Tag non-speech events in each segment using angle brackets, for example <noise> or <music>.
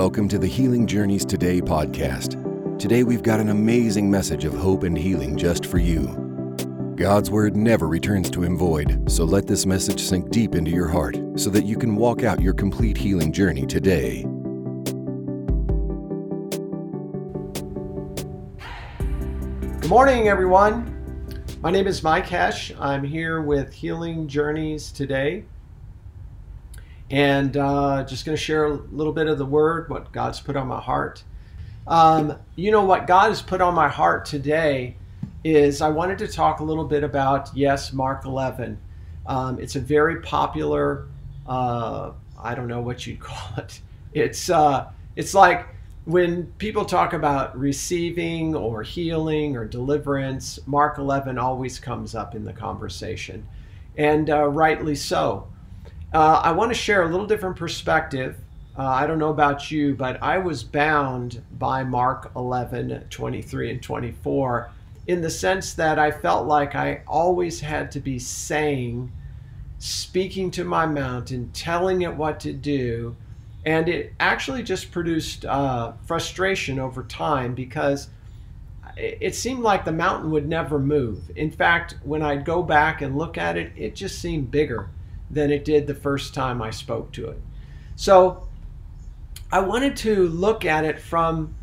Welcome to the Healing Journeys Today podcast. Today we've got an amazing message of hope and healing just for you. God's Word never returns to Him void, so let this message sink deep into your heart so that you can walk out your complete healing journey today. Good morning, everyone. My name is Mike Hoesch. I'm here with Healing Journeys today and uh, just going to share a little bit of the word, what God's put on my heart. Um, you know, what God has put on my heart today is I wanted to talk a little bit about, yes, Mark 11. Um, it's a very popular, uh, I don't know what you'd <laughs> call it. It's, uh, it's like when people talk about receiving or healing or deliverance, Mark 11 always comes up in the conversation, and uh, rightly so. Uh, I want to share a little different perspective. Uh, I don't know about you, but I was bound by Mark 11, 23, and 24 in the sense that I felt like I always had to be saying, speaking to my mountain, telling it what to do. And it actually just produced uh, frustration over time because it seemed like the mountain would never move. In fact, when I'd go back and look at it, it just seemed bigger than it did the first time I spoke to it. So I wanted to look at it from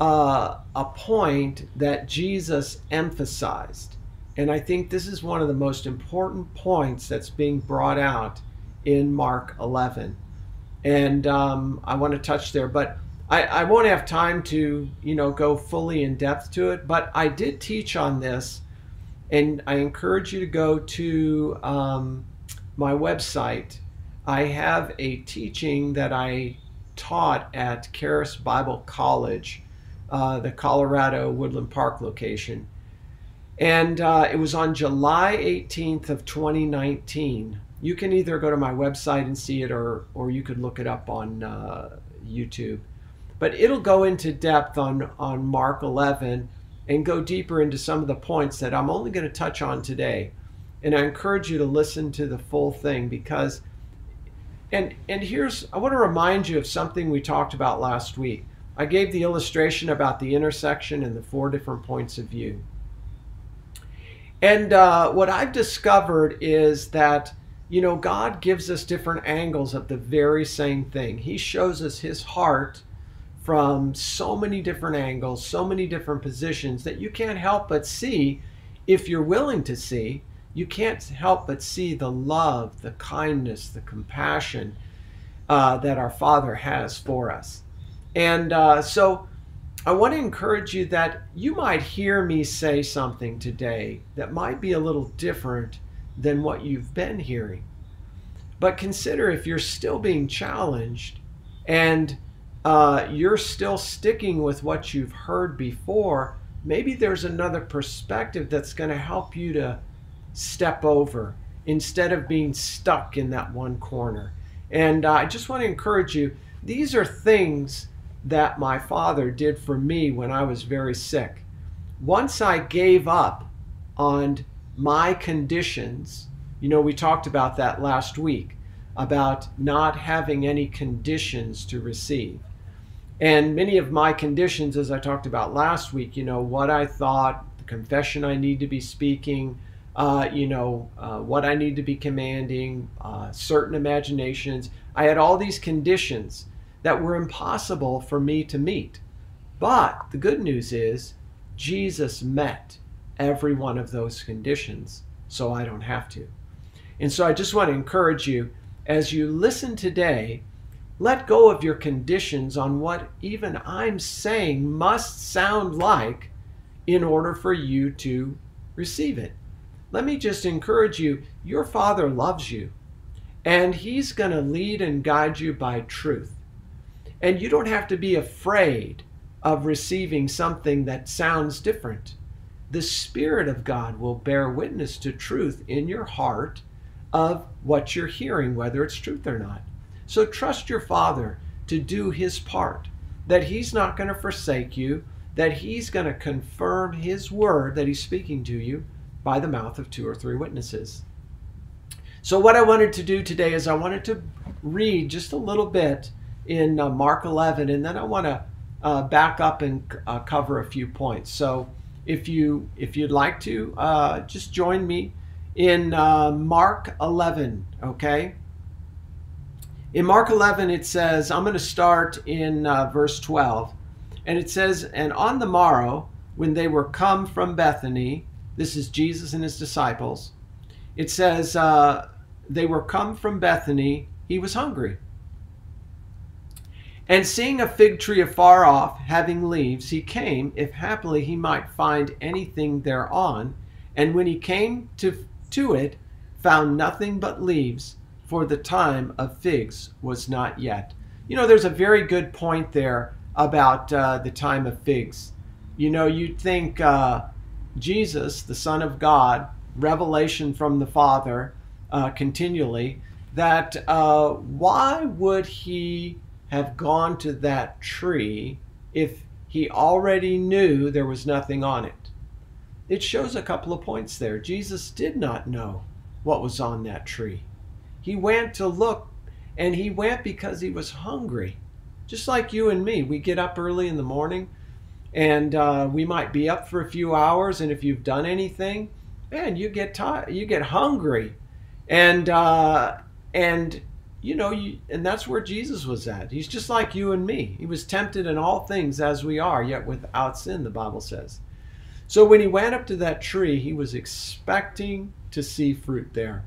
uh, a point that Jesus emphasized. And I think this is one of the most important points that's being brought out in Mark 11. And um, I want to touch there, but I, I won't have time to, you know, go fully in depth to it. But I did teach on this, and I encourage you to go to um, my website, I have a teaching that I taught at Charis Bible College, uh, the Colorado Woodland Park location. And uh, it was on July 18th of 2019. You can either go to my website and see it or, or you could look it up on uh, YouTube. But it'll go into depth on, on Mark 11 and go deeper into some of the points that I'm only going to touch on today and I encourage you to listen to the full thing because and and here's I want to remind you of something we talked about last week. I gave the illustration about the intersection and the four different points of view. And uh, what I've discovered is that you know God gives us different angles of the very same thing. He shows us His heart from so many different angles, so many different positions that you can't help but see if you're willing to see you can't help but see the love, the kindness, the compassion uh, that our Father has for us. And uh, so I want to encourage you that you might hear me say something today that might be a little different than what you've been hearing. But consider if you're still being challenged and uh, you're still sticking with what you've heard before, maybe there's another perspective that's going to help you to step over instead of being stuck in that one corner. And uh, I just want to encourage you these are things that my father did for me when I was very sick. Once I gave up on my conditions, you know, we talked about that last week about not having any conditions to receive. And many of my conditions, as I talked about last week, you know, what I thought, the confession I need to be speaking, uh, you know, uh, what I need to be commanding, uh, certain imaginations. I had all these conditions that were impossible for me to meet. But the good news is, Jesus met every one of those conditions, so I don't have to. And so I just want to encourage you as you listen today, let go of your conditions on what even I'm saying must sound like in order for you to receive it let me just encourage you your Father loves you, and He's going to lead and guide you by truth. And you don't have to be afraid of receiving something that sounds different. The Spirit of God will bear witness to truth in your heart of what you're hearing, whether it's truth or not. So trust your Father to do His part, that He's not going to forsake you, that He's going to confirm His word that He's speaking to you by the mouth of two or three witnesses. So, what I wanted to do today is I wanted to read just a little bit in uh, Mark 11, and then I want to uh, back up and uh, cover a few points. So if you if you'd like to, uh, just join me in uh, Mark 11. Okay. In Mark 11, it says, I'm going to start in uh, verse 12, and it says, And on the morrow, when they were come from Bethany, this is Jesus and his disciples, it says, uh, They were come from Bethany, he was hungry. And seeing a fig tree afar off, having leaves, he came, if happily he might find anything thereon. And when he came to, to it, found nothing but leaves, for the time of figs was not yet. You know, there's a very good point there about uh, the time of figs. You know, you'd think uh, Jesus, the Son of God, revelation from the Father uh, continually, that uh, why would he have gone to that tree if he already knew there was nothing on it? It shows a couple of points there. Jesus did not know what was on that tree. He went to look, and he went because he was hungry. Just like you and me, we get up early in the morning and uh, we might be up for a few hours and if you've done anything man you get tired you get hungry. And uh, and you know you, and that's where jesus was at. He's just like you and me. He was tempted in all things as we are yet without sin the bible says. So when he went up to that tree he was expecting to see fruit there.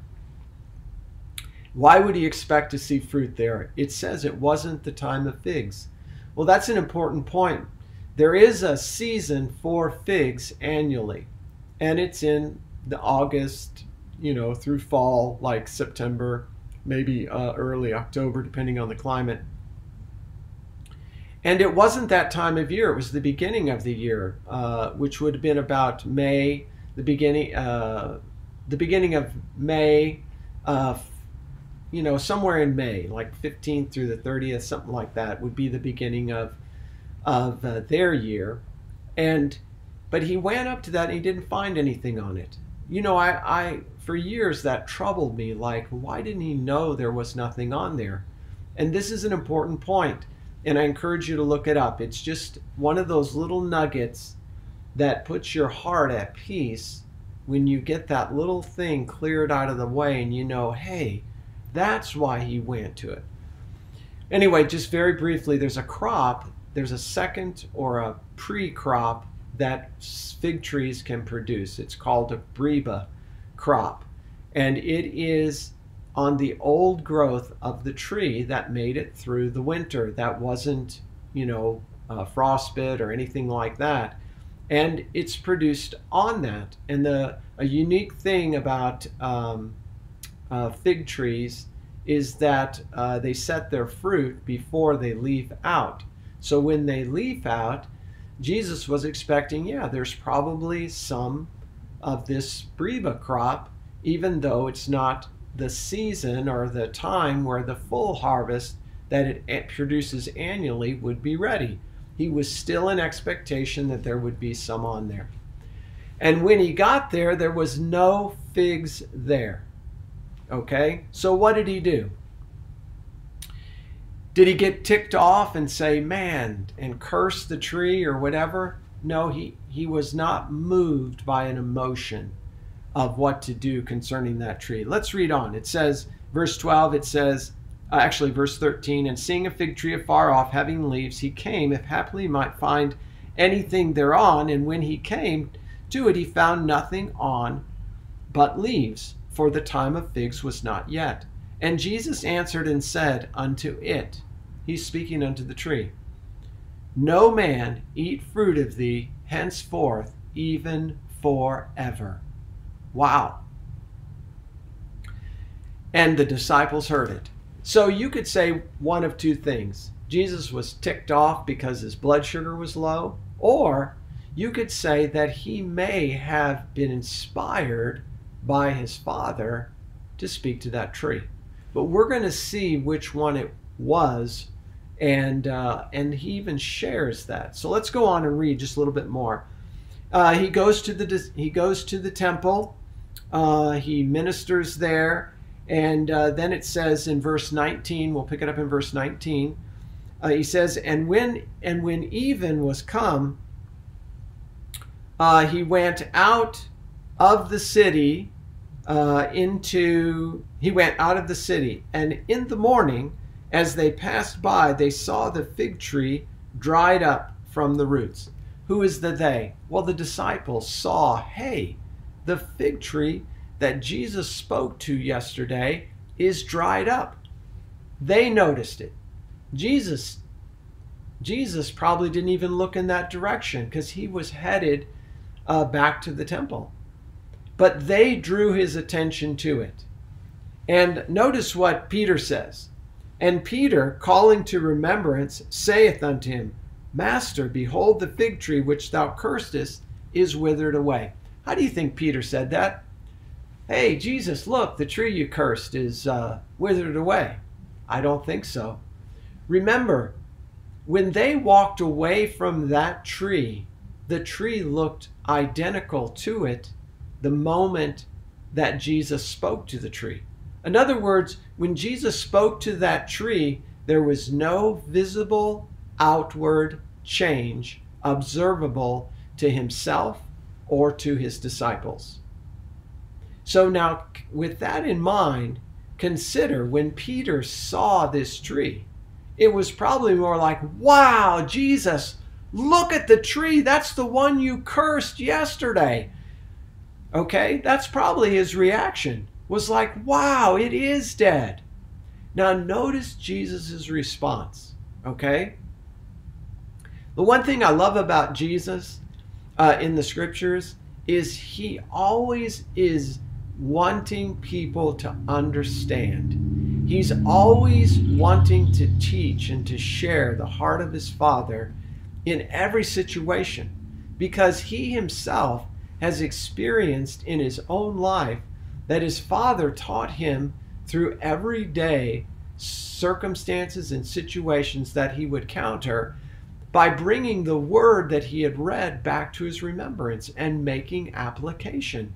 Why would he expect to see fruit there? It says it wasn't the time of figs. Well that's an important point there is a season for figs annually, and it's in the August, you know, through fall, like September, maybe uh, early October, depending on the climate. And it wasn't that time of year; it was the beginning of the year, uh, which would have been about May, the beginning, uh, the beginning of May, uh, you know, somewhere in May, like 15th through the 30th, something like that, would be the beginning of of uh, their year, and but he went up to that and he didn't find anything on it. You know, I, I for years that troubled me. Like, why didn't he know there was nothing on there? And this is an important point, and I encourage you to look it up. It's just one of those little nuggets that puts your heart at peace when you get that little thing cleared out of the way and you know, hey, that's why he went to it. Anyway, just very briefly, there's a crop there's a second or a pre-crop that fig trees can produce. It's called a breba crop. And it is on the old growth of the tree that made it through the winter. That wasn't, you know, uh, frostbite or anything like that. And it's produced on that. And the a unique thing about um, uh, fig trees is that uh, they set their fruit before they leaf out. So when they leaf out, Jesus was expecting, yeah, there's probably some of this breba crop, even though it's not the season or the time where the full harvest that it produces annually would be ready. He was still in expectation that there would be some on there. And when he got there, there was no figs there. Okay? So what did he do? Did he get ticked off and say, man, and curse the tree or whatever? No, he, he was not moved by an emotion of what to do concerning that tree. Let's read on. It says, verse 12, it says, uh, actually, verse 13, and seeing a fig tree afar off having leaves, he came, if haply he might find anything thereon. And when he came to it, he found nothing on but leaves, for the time of figs was not yet. And Jesus answered and said unto it, He's speaking unto the tree. No man eat fruit of thee henceforth, even forever. Wow. And the disciples heard it. So you could say one of two things. Jesus was ticked off because his blood sugar was low, or you could say that he may have been inspired by his father to speak to that tree. But we're going to see which one it was and uh, and he even shares that. So let's go on and read just a little bit more. Uh, he goes to the he goes to the temple. Uh, he ministers there, and uh, then it says in verse 19. We'll pick it up in verse 19. Uh, he says, and when and when even was come, uh, he went out of the city uh, into he went out of the city, and in the morning, as they passed by, they saw the fig tree dried up from the roots. Who is the they? Well, the disciples saw, hey, the fig tree that Jesus spoke to yesterday is dried up. They noticed it. Jesus Jesus probably didn't even look in that direction because he was headed uh, back to the temple. But they drew his attention to it. And notice what Peter says. And Peter, calling to remembrance, saith unto him, Master, behold, the fig tree which thou cursedest is withered away. How do you think Peter said that? Hey, Jesus, look, the tree you cursed is uh, withered away. I don't think so. Remember, when they walked away from that tree, the tree looked identical to it the moment that Jesus spoke to the tree. In other words, when Jesus spoke to that tree, there was no visible outward change observable to himself or to his disciples. So now, with that in mind, consider when Peter saw this tree, it was probably more like, wow, Jesus, look at the tree. That's the one you cursed yesterday. Okay, that's probably his reaction was like, wow, it is dead. Now, notice Jesus' response, okay? The one thing I love about Jesus uh, in the scriptures is he always is wanting people to understand. He's always wanting to teach and to share the heart of his Father in every situation because he himself has experienced in his own life that his father taught him through everyday circumstances and situations that he would counter by bringing the word that he had read back to his remembrance and making application.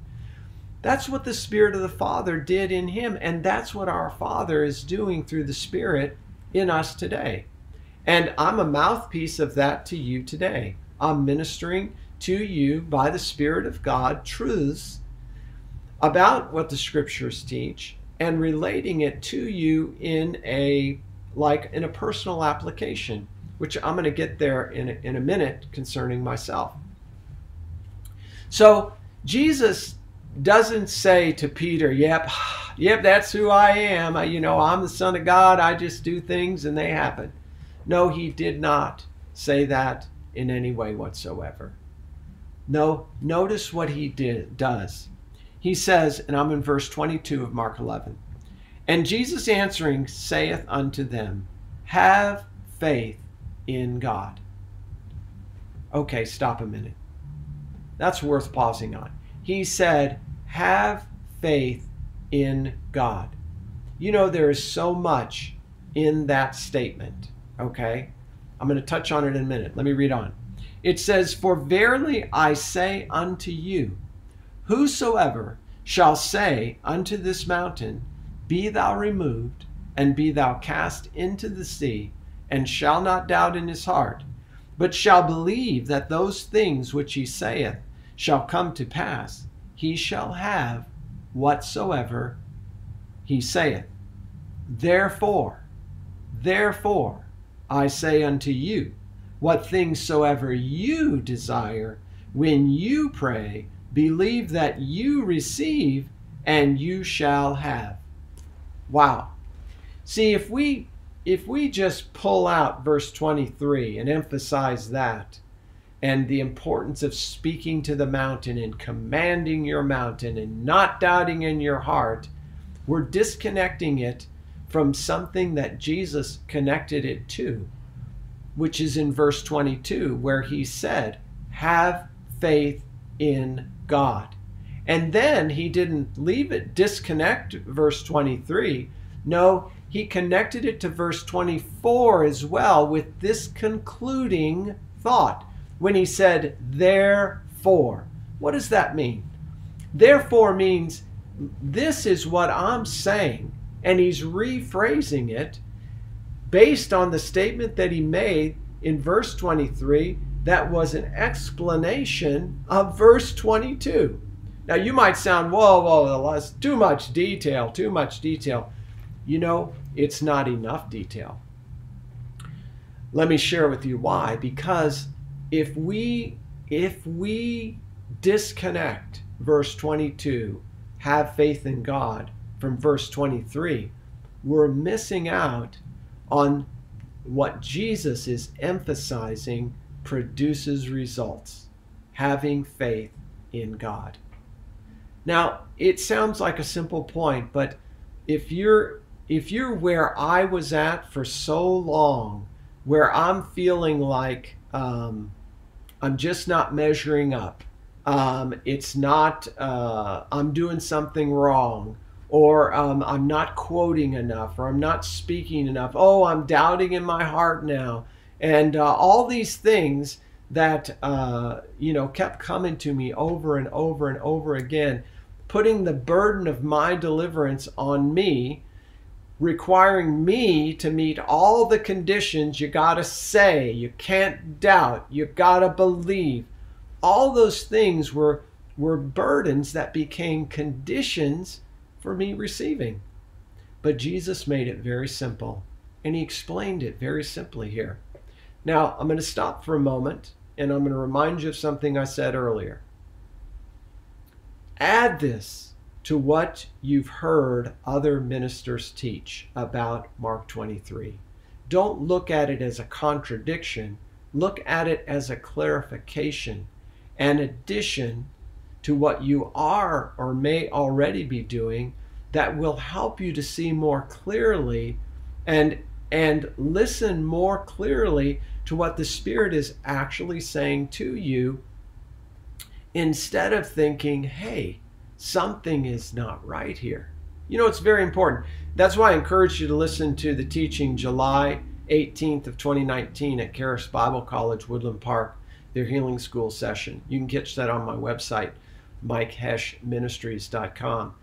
That's what the Spirit of the Father did in him, and that's what our Father is doing through the Spirit in us today. And I'm a mouthpiece of that to you today. I'm ministering to you by the Spirit of God truths about what the scriptures teach and relating it to you in a like in a personal application which i'm going to get there in a, in a minute concerning myself. So jesus doesn't say to peter yep <sighs> yep that's who i am. I, you know i'm the son of god. I just do things and they happen. No he did not say that in any way whatsoever no notice what he did does he says, and I'm in verse 22 of Mark 11, and Jesus answering saith unto them, Have faith in God. Okay, stop a minute. That's worth pausing on. He said, Have faith in God. You know, there is so much in that statement, okay? I'm going to touch on it in a minute. Let me read on. It says, For verily I say unto you, Whosoever shall say unto this mountain, Be thou removed, and be thou cast into the sea, and shall not doubt in his heart, but shall believe that those things which he saith shall come to pass, he shall have whatsoever he saith. Therefore, therefore, I say unto you, what things soever you desire, when you pray, believe that you receive and you shall have. Wow. See, if we if we just pull out verse 23 and emphasize that and the importance of speaking to the mountain and commanding your mountain and not doubting in your heart, we're disconnecting it from something that Jesus connected it to, which is in verse 22, where he said, Have faith in God. And then he didn't leave it, disconnect verse 23. No, he connected it to verse 24 as well with this concluding thought when he said, Therefore. What does that mean? Therefore means this is what I'm saying. And he's rephrasing it based on the statement that he made in verse 23 that was an explanation of verse 22. Now, you might sound, whoa, whoa, that's too much detail, too much detail. You know, it's not enough detail. Let me share with you why. Because if we if we disconnect verse 22, have faith in God, from verse 23, we're missing out on what Jesus is emphasizing produces results having faith in God. Now, it sounds like a simple point, but if you're if you're where I was at for so long, where I'm feeling like um, I'm just not measuring up, um, it's not uh, I'm doing something wrong, or um, I'm not quoting enough, or I'm not speaking enough. Oh, I'm doubting in my heart now, and uh, all these things that uh, you know kept coming to me over and over and over again, putting the burden of my deliverance on me, requiring me to meet all the conditions. You gotta say, you can't doubt, you gotta believe. All those things were were burdens that became conditions for me receiving. But Jesus made it very simple, and he explained it very simply here. Now, I'm going to stop for a moment, and I'm going to remind you of something I said earlier. Add this to what you've heard other ministers teach about Mark 23. Don't look at it as a contradiction, look at it as a clarification, an addition to what you are or may already be doing that will help you to see more clearly and and listen more clearly to what the spirit is actually saying to you instead of thinking hey something is not right here. You know it's very important. That's why i encourage you to listen to the teaching july 18th of 2019 at Charis Bible College, Woodland Park, their healing school session. You can catch that on my website, mikehoeschministries.com.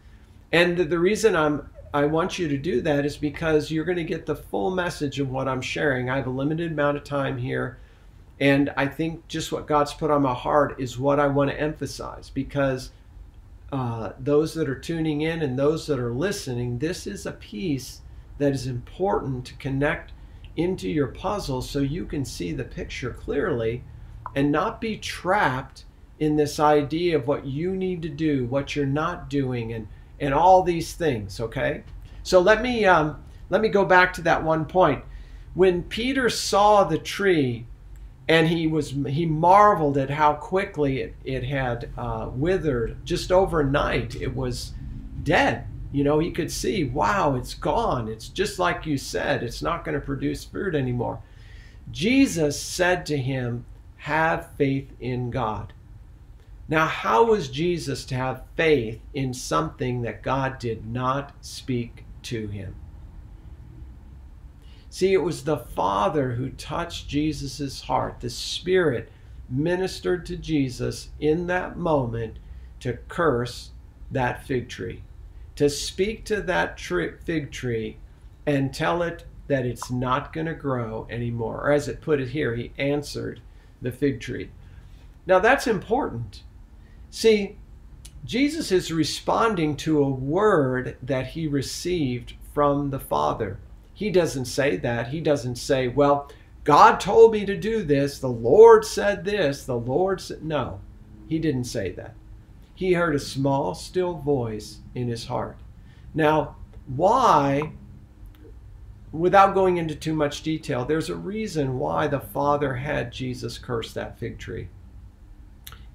And the, reason I'm I want you to do that is because you're going to get the full message of what I'm sharing. I have a limited amount of time here, and I think just what God's put on my heart is what I want to emphasize because uh, those that are tuning in and those that are listening, this is a piece that is important to connect into your puzzle so you can see the picture clearly and not be trapped in this idea of what you need to do, what you're not doing, and and all these things. Okay, so let me um, let me go back to that one point. When Peter saw the tree, and he was he marveled at how quickly it, it had uh, withered just overnight. It was dead. You know, he could see, wow, it's gone. It's just like you said, it's not going to produce fruit anymore. Jesus said to him, Have faith in God. Now, how was Jesus to have faith in something that God did not speak to him? See, it was the Father who touched Jesus' heart. The Spirit ministered to Jesus in that moment to curse that fig tree, to speak to that fig tree and tell it that it's not going to grow anymore. Or as it put it here, he answered the fig tree. Now, that's important See, Jesus is responding to a word that he received from the Father. He doesn't say that. He doesn't say, well, God told me to do this. The Lord said this. The Lord said, no, he didn't say that. He heard a small, still voice in his heart. Now, why, without going into too much detail, there's a reason why the Father had Jesus curse that fig tree.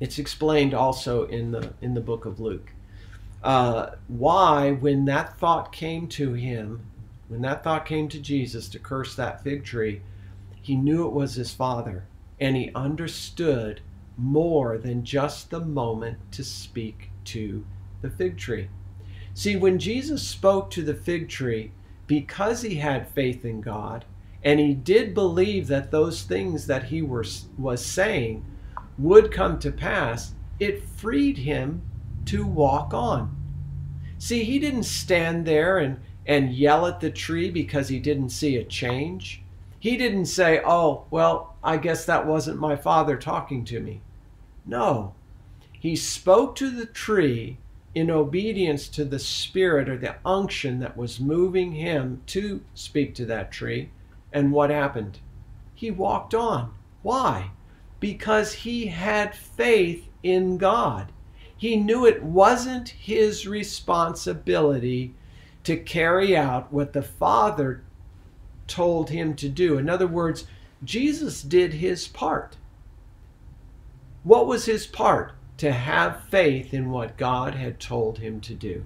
It's explained also in the in the book of Luke. Uh, why, when that thought came to him, when that thought came to Jesus to curse that fig tree, he knew it was his father, and he understood more than just the moment to speak to the fig tree. See, when Jesus spoke to the fig tree, because he had faith in God, and he did believe that those things that he was, was saying would come to pass, it freed him to walk on. See, he didn't stand there and, and yell at the tree because he didn't see a change. He didn't say, Oh, well, I guess that wasn't my father talking to me. No. He spoke to the tree in obedience to the spirit or the unction that was moving him to speak to that tree. And what happened? He walked on. Why? Because he had faith in God. He knew it wasn't his responsibility to carry out what the Father told him to do. In other words, Jesus did his part. What was his part? To have faith in what God had told him to do.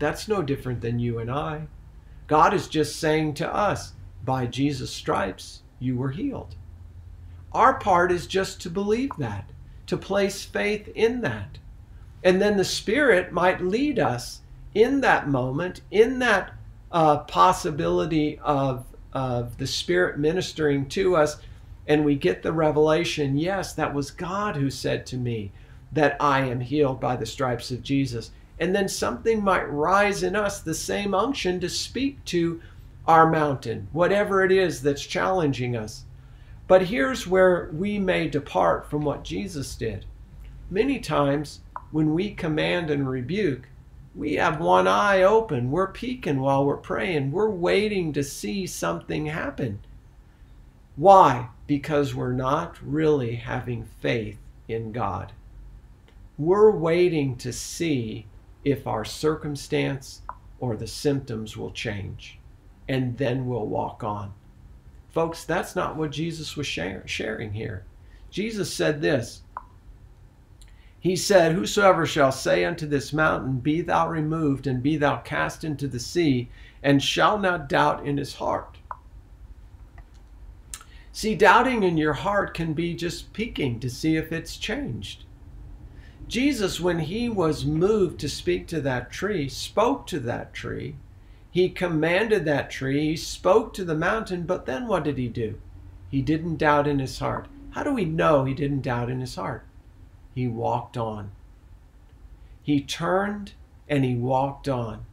That's no different than you and I. God is just saying to us, by Jesus' stripes, you were healed. Our part is just to believe that, to place faith in that. And then the Spirit might lead us in that moment, in that uh, possibility of, of the Spirit ministering to us, and we get the revelation yes, that was God who said to me that I am healed by the stripes of Jesus. And then something might rise in us, the same unction to speak to our mountain, whatever it is that's challenging us. But here's where we may depart from what Jesus did. Many times when we command and rebuke, we have one eye open. We're peeking while we're praying. We're waiting to see something happen. Why? Because we're not really having faith in God. We're waiting to see if our circumstance or the symptoms will change, and then we'll walk on. Folks, that's not what Jesus was sharing here. Jesus said this he said, Whosoever shall say unto this mountain, Be thou removed, and be thou cast into the sea, and shall not doubt in his heart. See, doubting in your heart can be just peeking to see if it's changed. Jesus, when he was moved to speak to that tree, spoke to that tree. He commanded that tree, he spoke to the mountain, but then what did he do? He didn't doubt in his heart. How do we know he didn't doubt in his heart? he walked on. He turned and he walked on.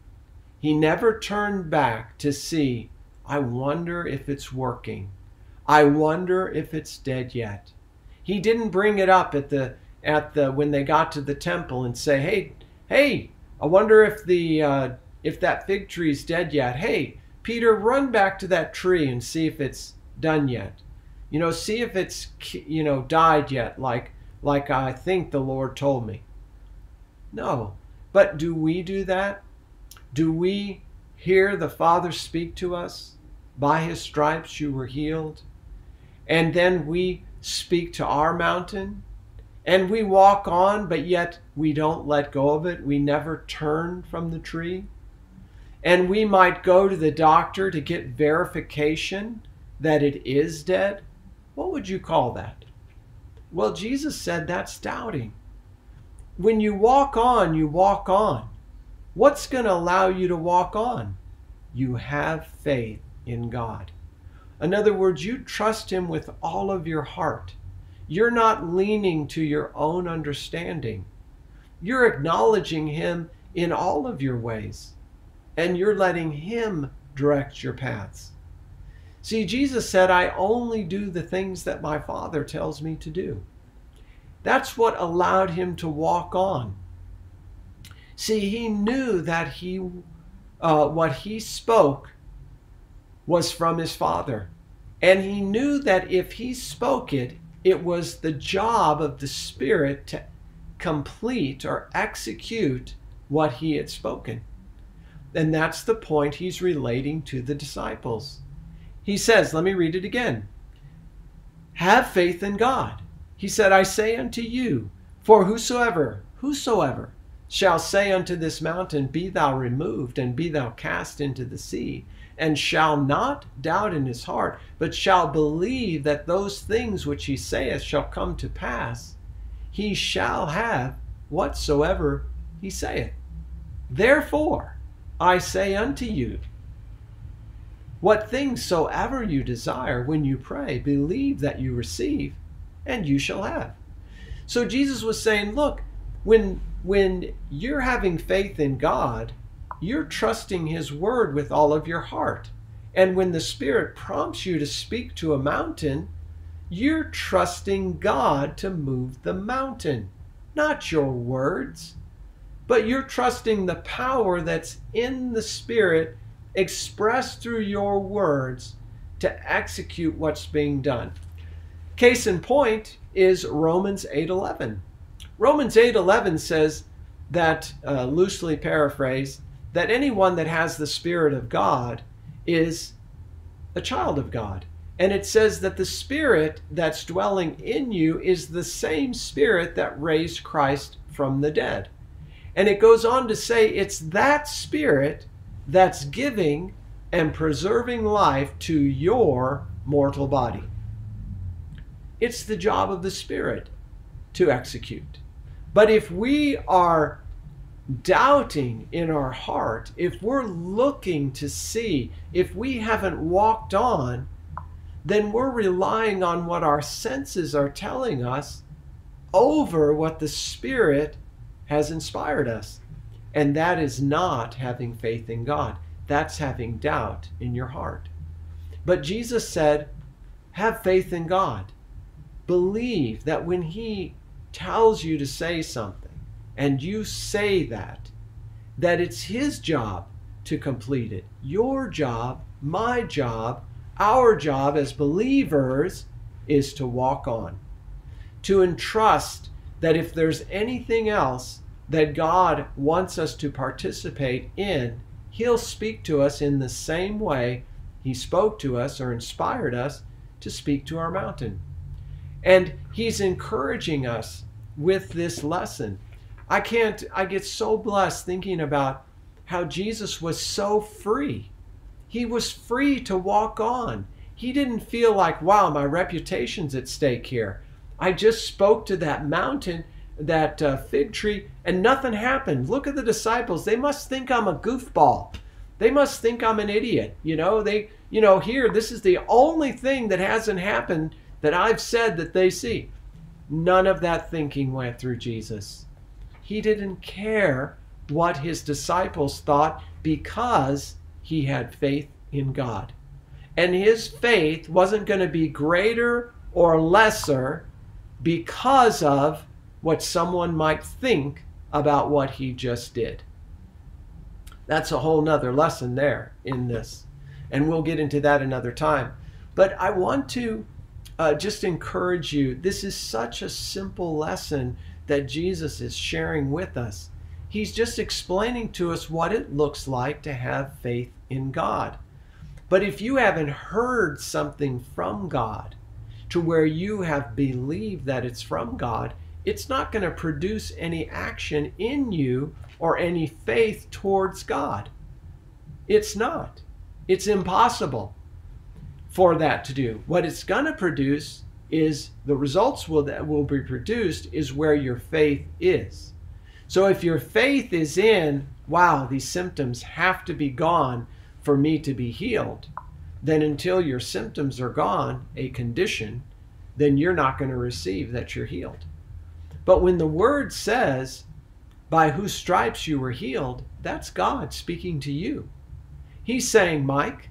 He never turned back to see, I wonder if it's working. I wonder if it's dead yet. He didn't bring it up at the at the when they got to the temple and say, "Hey, hey, I wonder if the uh, if that fig tree's dead yet. Hey, Peter, run back to that tree and see if it's done yet. You know, see if it's you know died yet, like like I think the Lord told me. No. But do we do that? Do we hear the Father speak to us? By his stripes you were healed. And then we speak to our mountain and we walk on, but yet we don't let go of it. We never turn from the tree. And we might go to the doctor to get verification that it is dead. What would you call that? Well, Jesus said that's doubting. When you walk on, you walk on. What's going to allow you to walk on? You have faith in God. In other words, you trust Him with all of your heart. You're not leaning to your own understanding. You're acknowledging Him in all of your ways, and you're letting Him direct your paths. See, Jesus said, I only do the things that my Father tells me to do. That's what allowed him to walk on. See, he knew that he, uh, what he spoke was from his Father. And he knew that if he spoke it, it was the job of the Spirit to complete or execute what he had spoken. And that's the point he's relating to the disciples. He says, let me read it again. Have faith in God. He said, I say unto you, for whosoever, whosoever shall say unto this mountain, Be thou removed, and be thou cast into the sea, and shall not doubt in his heart, but shall believe that those things which he saith shall come to pass, he shall have whatsoever he saith. Therefore, I say unto you, what things soever you desire when you pray, believe that you receive, and you shall have. So Jesus was saying, look, when when you're having faith in God, you're trusting His Word with all of your heart. And when the Spirit prompts you to speak to a mountain, you're trusting God to move the mountain, not your words, but you're trusting the power that's in the Spirit expressed through your words to execute what's being done. Case in point is Romans 8:11. Romans 8:11 says that uh, loosely paraphrased that anyone that has the spirit of God is a child of God. And it says that the spirit that's dwelling in you is the same spirit that raised Christ from the dead. And it goes on to say it's that spirit that's giving and preserving life to your mortal body. It's the job of the Spirit to execute. But if we are doubting in our heart, if we're looking to see, if we haven't walked on, then we're relying on what our senses are telling us over what the Spirit has inspired us. And that is not having faith in God. That's having doubt in your heart. But Jesus said, have faith in God. Believe that when He tells you to say something and you say that, that it's His job to complete it. Your job, my job, our job as believers is to walk on, to entrust that if there's anything else that God wants us to participate in, He'll speak to us in the same way He spoke to us or inspired us to speak to our mountain. And He's encouraging us with this lesson. I can't, I get so blessed thinking about how Jesus was so free. He was free to walk on. He didn't feel like, wow, my reputation's at stake here. I just spoke to that mountain that uh, fig tree and nothing happened. Look at the disciples. They must think I'm a goofball. They must think I'm an idiot. You know, they, you know, here, this is the only thing that hasn't happened that I've said that they see. None of that thinking went through Jesus. He didn't care what his disciples thought because he had faith in God. And his faith wasn't going to be greater or lesser because of what someone might think about what he just did. That's a whole nother lesson there in this. And we'll get into that another time. But I want to uh, just encourage you. This is such a simple lesson that Jesus is sharing with us. He's just explaining to us what it looks like to have faith in God. But if you haven't heard something from God to where you have believed that it's from God, it's not going to produce any action in you or any faith towards God. It's not. It's impossible for that to do. What it's going to produce is the results will that will be produced is where your faith is. So if your faith is in, wow, these symptoms have to be gone for me to be healed, then until your symptoms are gone, a condition, then you're not going to receive that you're healed. But when the word says, by whose stripes you were healed, that's God speaking to you. He's saying, Mike,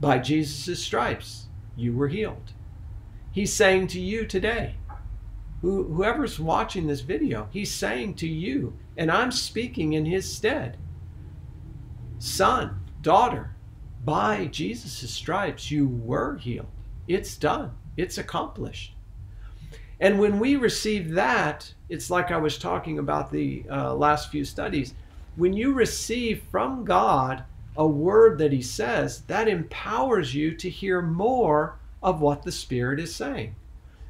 by Jesus' stripes you were healed. He's saying to you today, whoever's watching this video, he's saying to you, and I'm speaking in his stead, son, daughter, by Jesus' stripes you were healed. It's done, it's accomplished. And when we receive that, it's like I was talking about the uh, last few studies. When you receive from God a word that He says, that empowers you to hear more of what the Spirit is saying.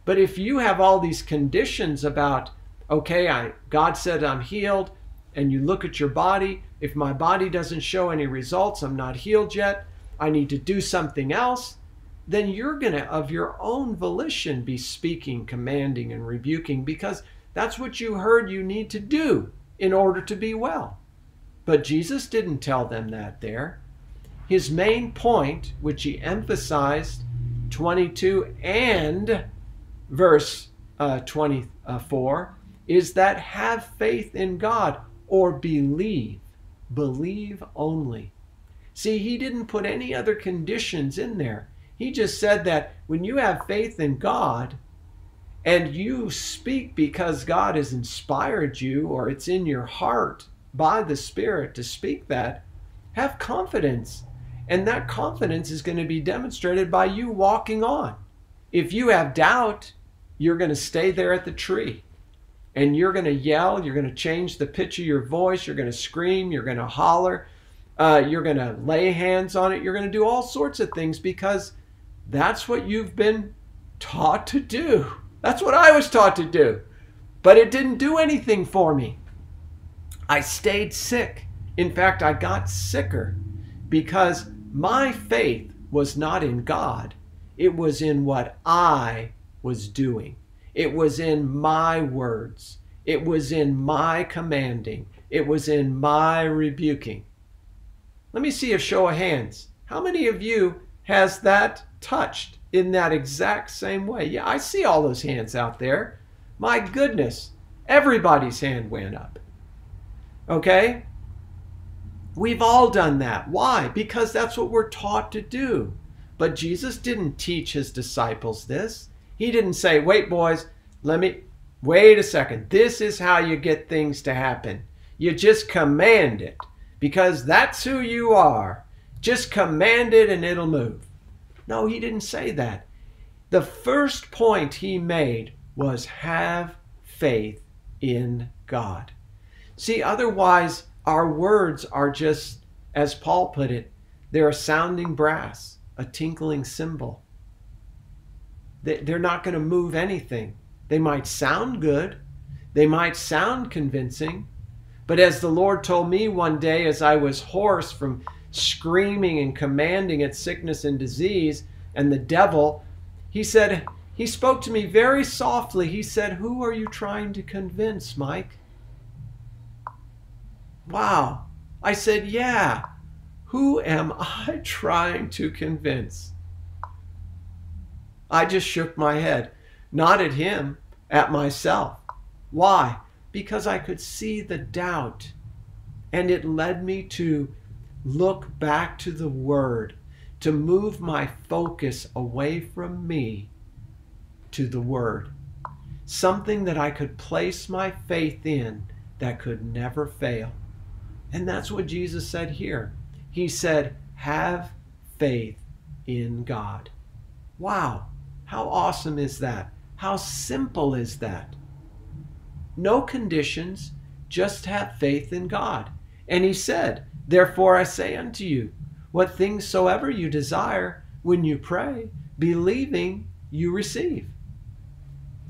But if you have all these conditions about, okay, I, God said I'm healed, and you look at your body, if my body doesn't show any results, I'm not healed yet, I need to do something else, then you're going to, of your own volition, be speaking, commanding, and rebuking because that's what you heard you need to do in order to be well. But Jesus didn't tell them that there. His main point, which he emphasized 22 and verse uh, 24, is that have faith in God or believe. believe only. See, he didn't put any other conditions in there. He just said that when you have faith in God and you speak because God has inspired you or it's in your heart by the Spirit to speak that, have confidence. And that confidence is going to be demonstrated by you walking on. If you have doubt, you're going to stay there at the tree and you're going to yell, you're going to change the pitch of your voice, you're going to scream, you're going to holler, uh, you're going to lay hands on it, you're going to do all sorts of things because that's what you've been taught to do. That's what I was taught to do. But it didn't do anything for me. I stayed sick. In fact, I got sicker because my faith was not in God, it was in what I was doing. It was in my words. It was in my commanding. It was in my rebuking. Let me see a show of hands. How many of you has that touched in that exact same way? Yeah, I see all those hands out there. My goodness, everybody's hand went up. Okay? We've all done that. Why? Because that's what we're taught to do. But Jesus didn't teach his disciples this. He didn't say, wait, boys, let me, wait a second. This is how you get things to happen. You just command it because that's who you are. Just command it and it'll move. No, he didn't say that. The first point he made was have faith in God. See, otherwise, our words are just, as Paul put it, they're a sounding brass, a tinkling cymbal. They're not going to move anything. They might sound good, they might sound convincing, but as the Lord told me one day as I was hoarse from screaming and commanding at sickness and disease and the devil, he said, he spoke to me very softly. He said, Who are you trying to convince, Mike? Wow. I said, Yeah. Who am I <laughs> trying to convince? I just shook my head, not at him, at myself. Why? Because I could see the doubt. And it led me to look back to the Word, to move my focus away from me to the Word. Something that I could place my faith in that could never fail. And that's what Jesus said here. He said, Have faith in God. Wow. How awesome is that? How simple is that? No conditions, just have faith in God. And he said, Therefore I say unto you, what things soever you desire when you pray, believing you receive.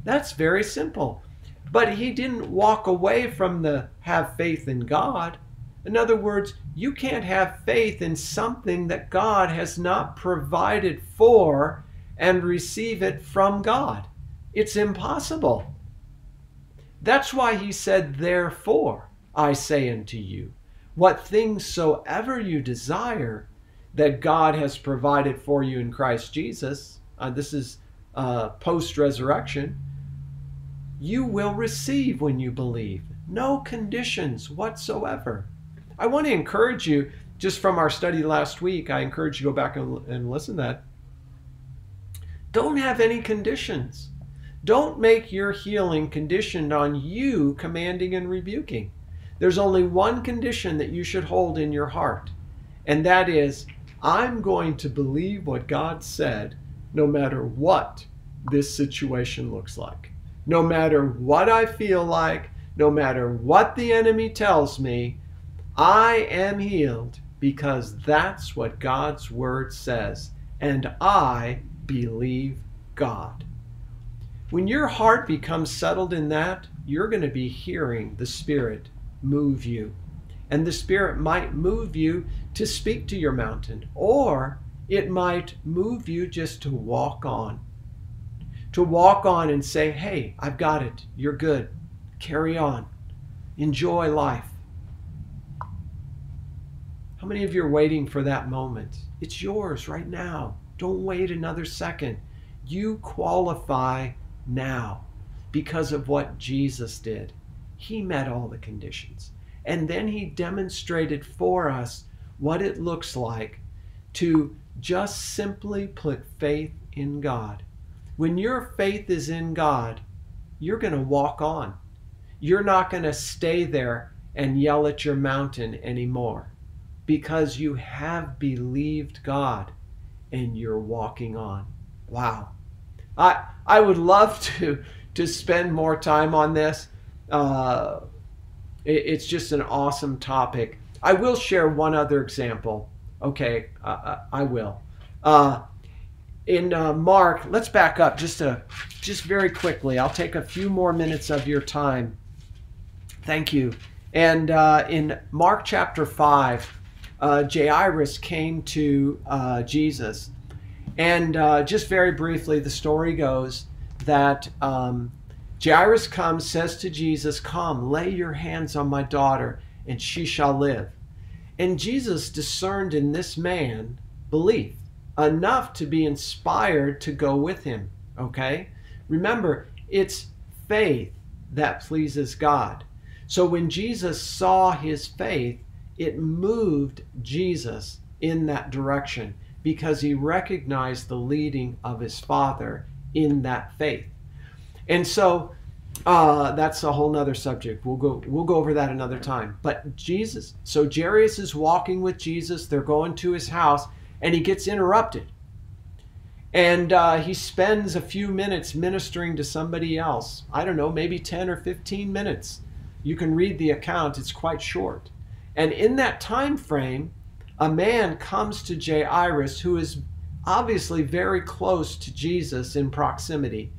That's very simple. But he didn't walk away from the have faith in God. In other words, you can't have faith in something that God has not provided for and receive it from God. It's impossible. That's why he said, Therefore, I say unto you, what things soever you desire that God has provided for you in Christ Jesus, uh, this is uh, post resurrection, you will receive when you believe. No conditions whatsoever. I want to encourage you, just from our study last week, I encourage you to go back and, and listen to that don't have any conditions. Don't make your healing conditioned on you commanding and rebuking. There's only one condition that you should hold in your heart, and that is I'm going to believe what God said no matter what this situation looks like. No matter what I feel like, no matter what the enemy tells me, I am healed because that's what God's word says. And I believe God. When your heart becomes settled in that, you're going to be hearing the Spirit move you. And the Spirit might move you to speak to your mountain, or it might move you just to walk on. To walk on and say, hey, I've got it. You're good. Carry on. Enjoy life. How many of you are waiting for that moment? It's yours right now. Don't wait another second. You qualify now because of what Jesus did. He met all the conditions. And then he demonstrated for us what it looks like to just simply put faith in God. When your faith is in God, you're going to walk on. You're not going to stay there and yell at your mountain anymore because you have believed God and you're walking on. Wow. I I would love <laughs> to to spend more time on this. Uh, it, it's just an awesome topic. I will share one other example. Okay, uh, I will. Uh, in uh, Mark, let's back up just a just very quickly. I'll take a few more minutes of your time. Thank you. And uh, in Mark chapter five, uh, Jairus came to uh, Jesus and uh, just very briefly, the story goes that um, Jairus comes, says to Jesus, Come, lay your hands on my daughter, and she shall live. And Jesus discerned in this man belief enough to be inspired to go with him. Okay? Remember, it's faith that pleases God. So when Jesus saw his faith, it moved Jesus in that direction because he recognized the leading of his father in that faith. And so uh, that's a whole nother subject. We'll go we'll go over that another time. But Jesus, so Jairus is walking with Jesus. They're going to his house, and he gets interrupted. And uh, he spends a few minutes ministering to somebody else. I don't know, maybe 10 or 15 minutes. You can read the account, it's quite short. And in that time frame, a man comes to Jairus who is obviously very close to Jesus in proximity.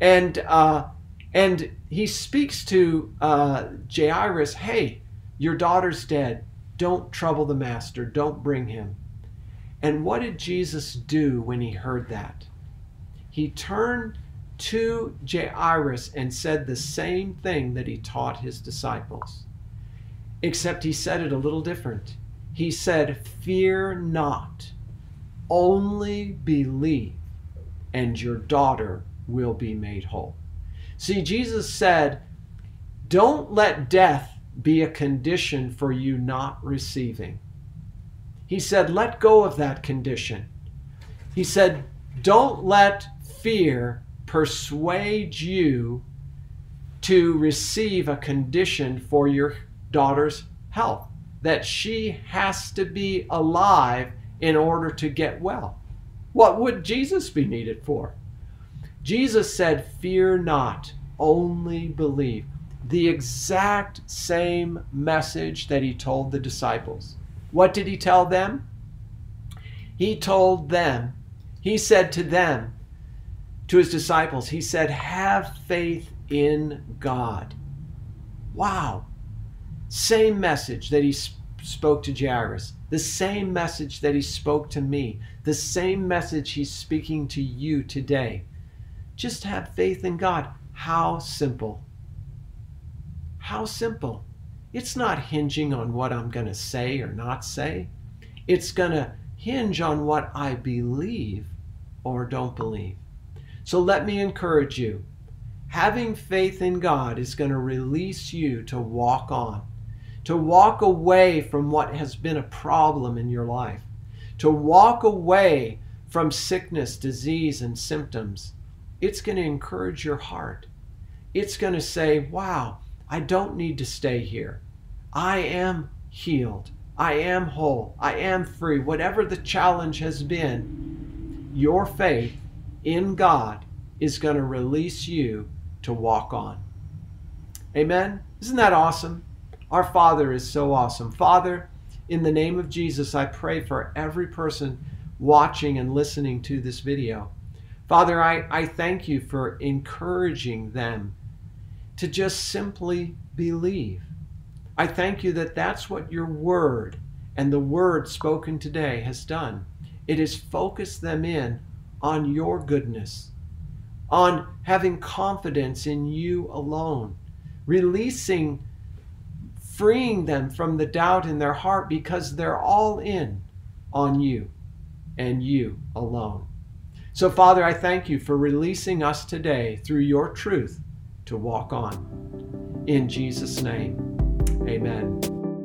And, uh, and he speaks to uh, Jairus, hey, your daughter's dead. Don't trouble the master. Don't bring him. And what did Jesus do when he heard that? He turned to Jairus and said the same thing that he taught his disciples, except he said it a little different he said, Fear not, only believe, and your daughter will be made whole. See, Jesus said, Don't let death be a condition for you not receiving. He said, Let go of that condition. He said, Don't let fear persuade you to receive a condition for your daughter's health that she has to be alive in order to get well. What would Jesus be needed for? Jesus said, Fear not, only believe. The exact same message that he told the disciples. What did he tell them? He told them, he said to them, to his disciples, he said, Have faith in God. Wow. Same message that he spoke to Jairus, the same message that he spoke to me, the same message he's speaking to you today. Just have faith in God. How simple. How simple. It's not hinging on what I'm going to say or not say. It's going to hinge on what I believe or don't believe. So let me encourage you. Having faith in God is going to release you to walk on to walk away from what has been a problem in your life, to walk away from sickness, disease, and symptoms, it's going to encourage your heart. It's going to say, wow, I don't need to stay here. I am healed. I am whole. I am free. Whatever the challenge has been, your faith in God is going to release you to walk on. Amen? Isn't that awesome? Our Father is so awesome. Father, in the name of Jesus, I pray for every person watching and listening to this video. Father, I, I thank you for encouraging them to just simply believe. I thank you that that's what your word and the word spoken today has done. It has focused them in on your goodness, on having confidence in you alone, releasing freeing them from the doubt in their heart because they're all in on you and you alone. So, Father, I thank you for releasing us today through your truth to walk on. In Jesus' name, amen.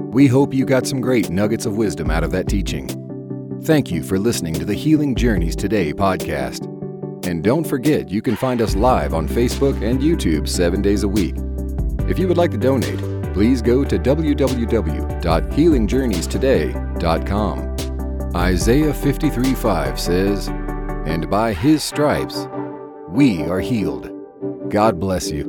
We hope you got some great nuggets of wisdom out of that teaching. Thank you for listening to the Healing Journeys Today podcast. And don't forget, you can find us live on Facebook and YouTube seven days a week. If you would like to donate, please go to www.healingjourneystoday.com. Isaiah 53 5 says, And by his stripes we are healed. God bless you.